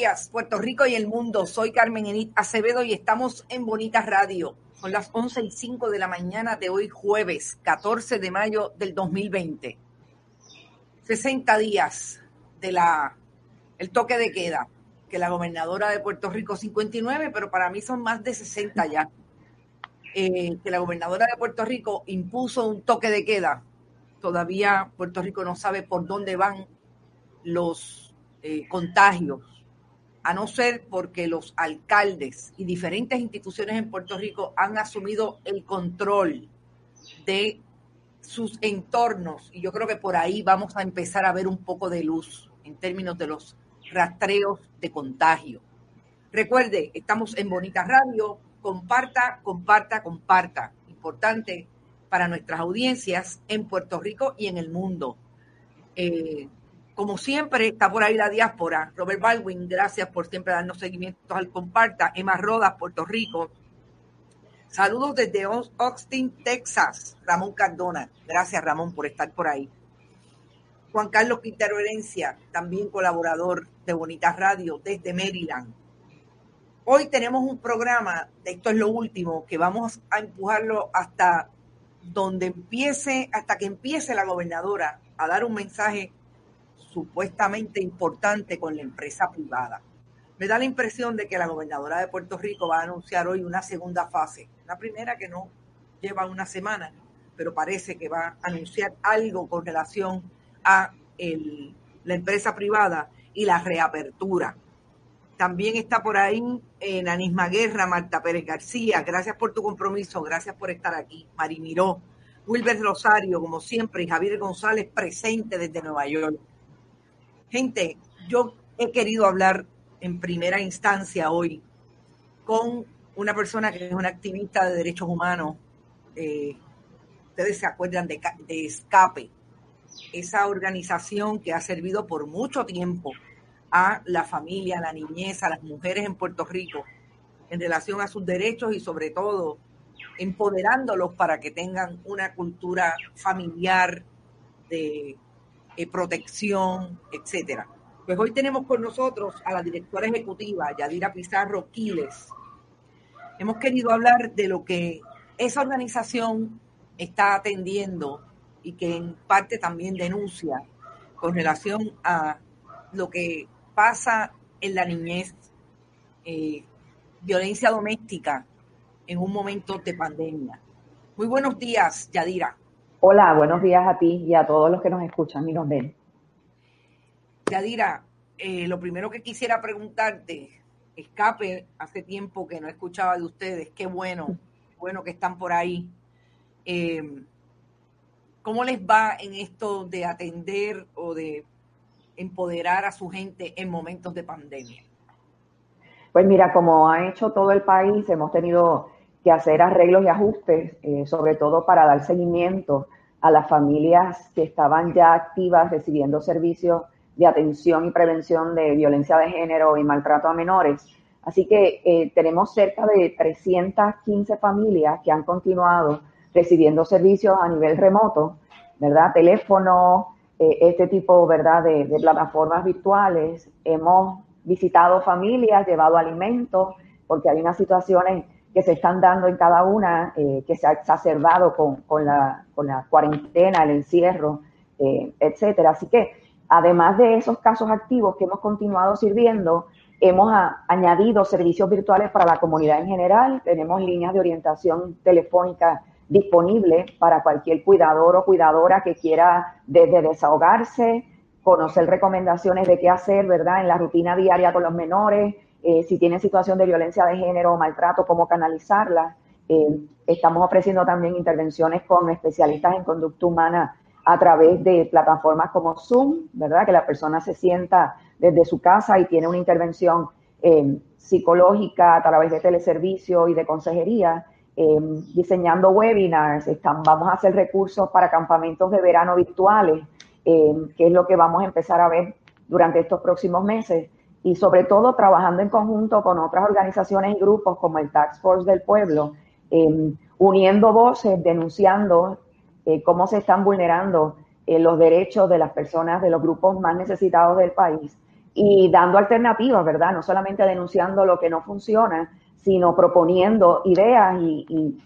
Días, Puerto Rico y el mundo. Soy Carmen Acevedo y estamos en Bonita Radio. Son las 11 y 5 de la mañana de hoy, jueves 14 de mayo del 2020. 60 días de la el toque de queda que la gobernadora de Puerto Rico, 59, pero para mí son más de 60 ya, eh, que la gobernadora de Puerto Rico impuso un toque de queda. Todavía Puerto Rico no sabe por dónde van los eh, contagios a no ser porque los alcaldes y diferentes instituciones en Puerto Rico han asumido el control de sus entornos. Y yo creo que por ahí vamos a empezar a ver un poco de luz en términos de los rastreos de contagio. Recuerde, estamos en Bonita Radio. Comparta, comparta, comparta. Importante para nuestras audiencias en Puerto Rico y en el mundo. Eh, como siempre, está por ahí la diáspora. Robert Baldwin, gracias por siempre darnos seguimiento al comparta. Emma Rodas, Puerto Rico. Saludos desde Austin, Texas. Ramón Cardona. Gracias, Ramón, por estar por ahí. Juan Carlos Quintero Herencia, también colaborador de Bonitas Radio desde Maryland. Hoy tenemos un programa, esto es lo último, que vamos a empujarlo hasta donde empiece, hasta que empiece la gobernadora a dar un mensaje supuestamente importante con la empresa privada. Me da la impresión de que la gobernadora de Puerto Rico va a anunciar hoy una segunda fase, una primera que no lleva una semana, pero parece que va a anunciar algo con relación a la empresa privada y la reapertura. También está por ahí en eh, Anisma Guerra, Marta Pérez García. Gracias por tu compromiso, gracias por estar aquí. Mari Miró, Wilber Rosario, como siempre, y Javier González presente desde Nueva York. Gente, yo he querido hablar en primera instancia hoy con una persona que es una activista de derechos humanos. Eh, ustedes se acuerdan de, de Escape, esa organización que ha servido por mucho tiempo a la familia, a la niñez, a las mujeres en Puerto Rico en relación a sus derechos y sobre todo empoderándolos para que tengan una cultura familiar de eh, protección, etcétera. Pues hoy tenemos con nosotros a la directora ejecutiva, Yadira Pizarro Quiles. Hemos querido hablar de lo que esa organización está atendiendo y que en parte también denuncia con relación a lo que pasa en la niñez, eh, violencia doméstica en un momento de pandemia. Muy buenos días, Yadira. Hola, buenos días a ti y a todos los que nos escuchan y nos ven. Yadira, eh, lo primero que quisiera preguntarte, escape, hace tiempo que no escuchaba de ustedes, qué bueno, bueno que están por ahí. Eh, ¿Cómo les va en esto de atender o de empoderar a su gente en momentos de pandemia? Pues mira, como ha hecho todo el país, hemos tenido que hacer arreglos y ajustes, eh, sobre todo para dar seguimiento a las familias que estaban ya activas recibiendo servicios de atención y prevención de violencia de género y maltrato a menores. Así que eh, tenemos cerca de 315 familias que han continuado recibiendo servicios a nivel remoto, ¿verdad? Teléfono, eh, este tipo, ¿verdad? De, de plataformas virtuales. Hemos visitado familias, llevado alimentos, porque hay unas situaciones que se están dando en cada una, eh, que se ha exacerbado con, con, la, con, la, cuarentena, el encierro, eh, etcétera. Así que, además de esos casos activos que hemos continuado sirviendo, Hemos añadido servicios virtuales para la comunidad en general. Tenemos líneas de orientación telefónica disponibles para cualquier cuidador o cuidadora que quiera desde desahogarse, conocer recomendaciones de qué hacer, ¿verdad? En la rutina diaria con los menores, eh, si tienen situación de violencia de género o maltrato, cómo canalizarla. Eh, estamos ofreciendo también intervenciones con especialistas en conducta humana a través de plataformas como Zoom, ¿verdad? Que la persona se sienta desde su casa y tiene una intervención eh, psicológica a través de teleservicio y de consejería, diseñando webinars, están, vamos a hacer recursos para campamentos de verano virtuales, que es lo que vamos a empezar a ver durante estos próximos meses, y sobre todo trabajando en conjunto con otras organizaciones y grupos como el Tax Force del Pueblo, uniendo voces, denunciando cómo se están vulnerando los derechos de las personas de los grupos más necesitados del país y dando alternativas, ¿verdad? No solamente denunciando lo que no funciona, sino proponiendo ideas y,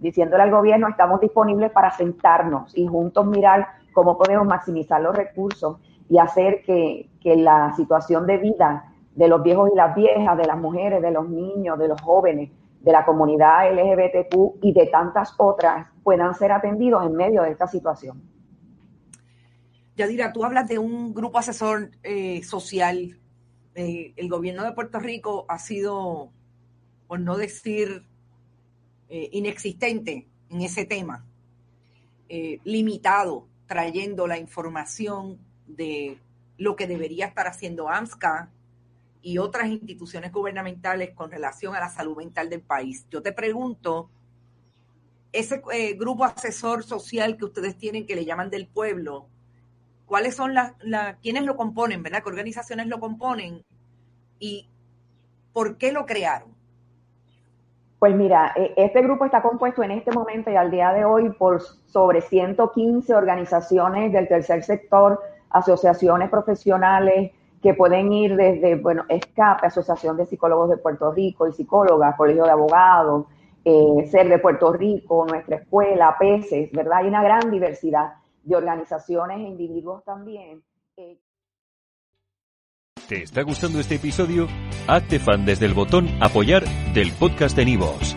diciéndole al gobierno, estamos disponibles para sentarnos y juntos mirar cómo podemos maximizar los recursos y hacer que, que la situación de vida de los viejos y las viejas, de las mujeres, de los niños, de los jóvenes, de la comunidad LGBTQ y de tantas otras puedan ser atendidos en medio de esta situación. Yadira, tú hablas de un grupo asesor eh, social. Eh, el gobierno de Puerto Rico ha sido, por no decir eh, inexistente en ese tema, limitado, trayendo la información de lo que debería estar haciendo AMSCA y otras instituciones gubernamentales con relación a la salud mental del país. Yo te pregunto, ese grupo asesor social que ustedes tienen, que le llaman del pueblo, cuáles son las, la, quiénes lo componen, ¿verdad? ¿Qué organizaciones lo componen? ¿Y por qué lo crearon? Pues mira, e, este grupo está compuesto en este momento y al día de hoy por sobre 115 organizaciones del tercer sector, asociaciones profesionales que pueden ir desde, bueno, Escape, Asociación de Psicólogos de Puerto Rico y Psicólogas, Colegio de Abogados, eh, Ser de Puerto Rico, nuestra escuela, PECES, ¿verdad? Hay una gran diversidad de organizaciones e individuos también. Eh. ¿Te está gustando este episodio? Hazte fan desde el botón apoyar del podcast de Nivos.